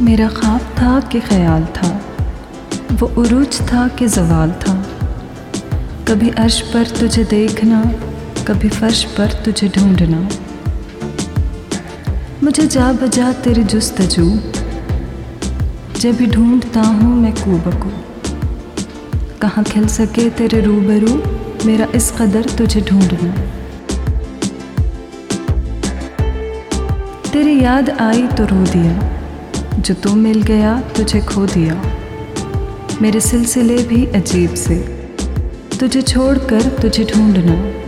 मेरा ख्वाब था कि ख्याल था। वो उरूज था कि जवाल था। कभी अर्श पर तुझे देखना, कभी फर्श पर तुझे ढूंढना। मुझे जा बजा तेरी जुस्तजू, जब भी ढूंढता हूँ मैं कूबकू। कहाँ खिल सके तेरे रूबरू, मेरा इस कदर तुझे ढूंढना। तेरी याद आई तो रो दिया। जो तू मिल गया, तुझे खो दिया। मेरे सिलसिले भी अजीब से। तुझे छोड़कर तुझे ढूंढना।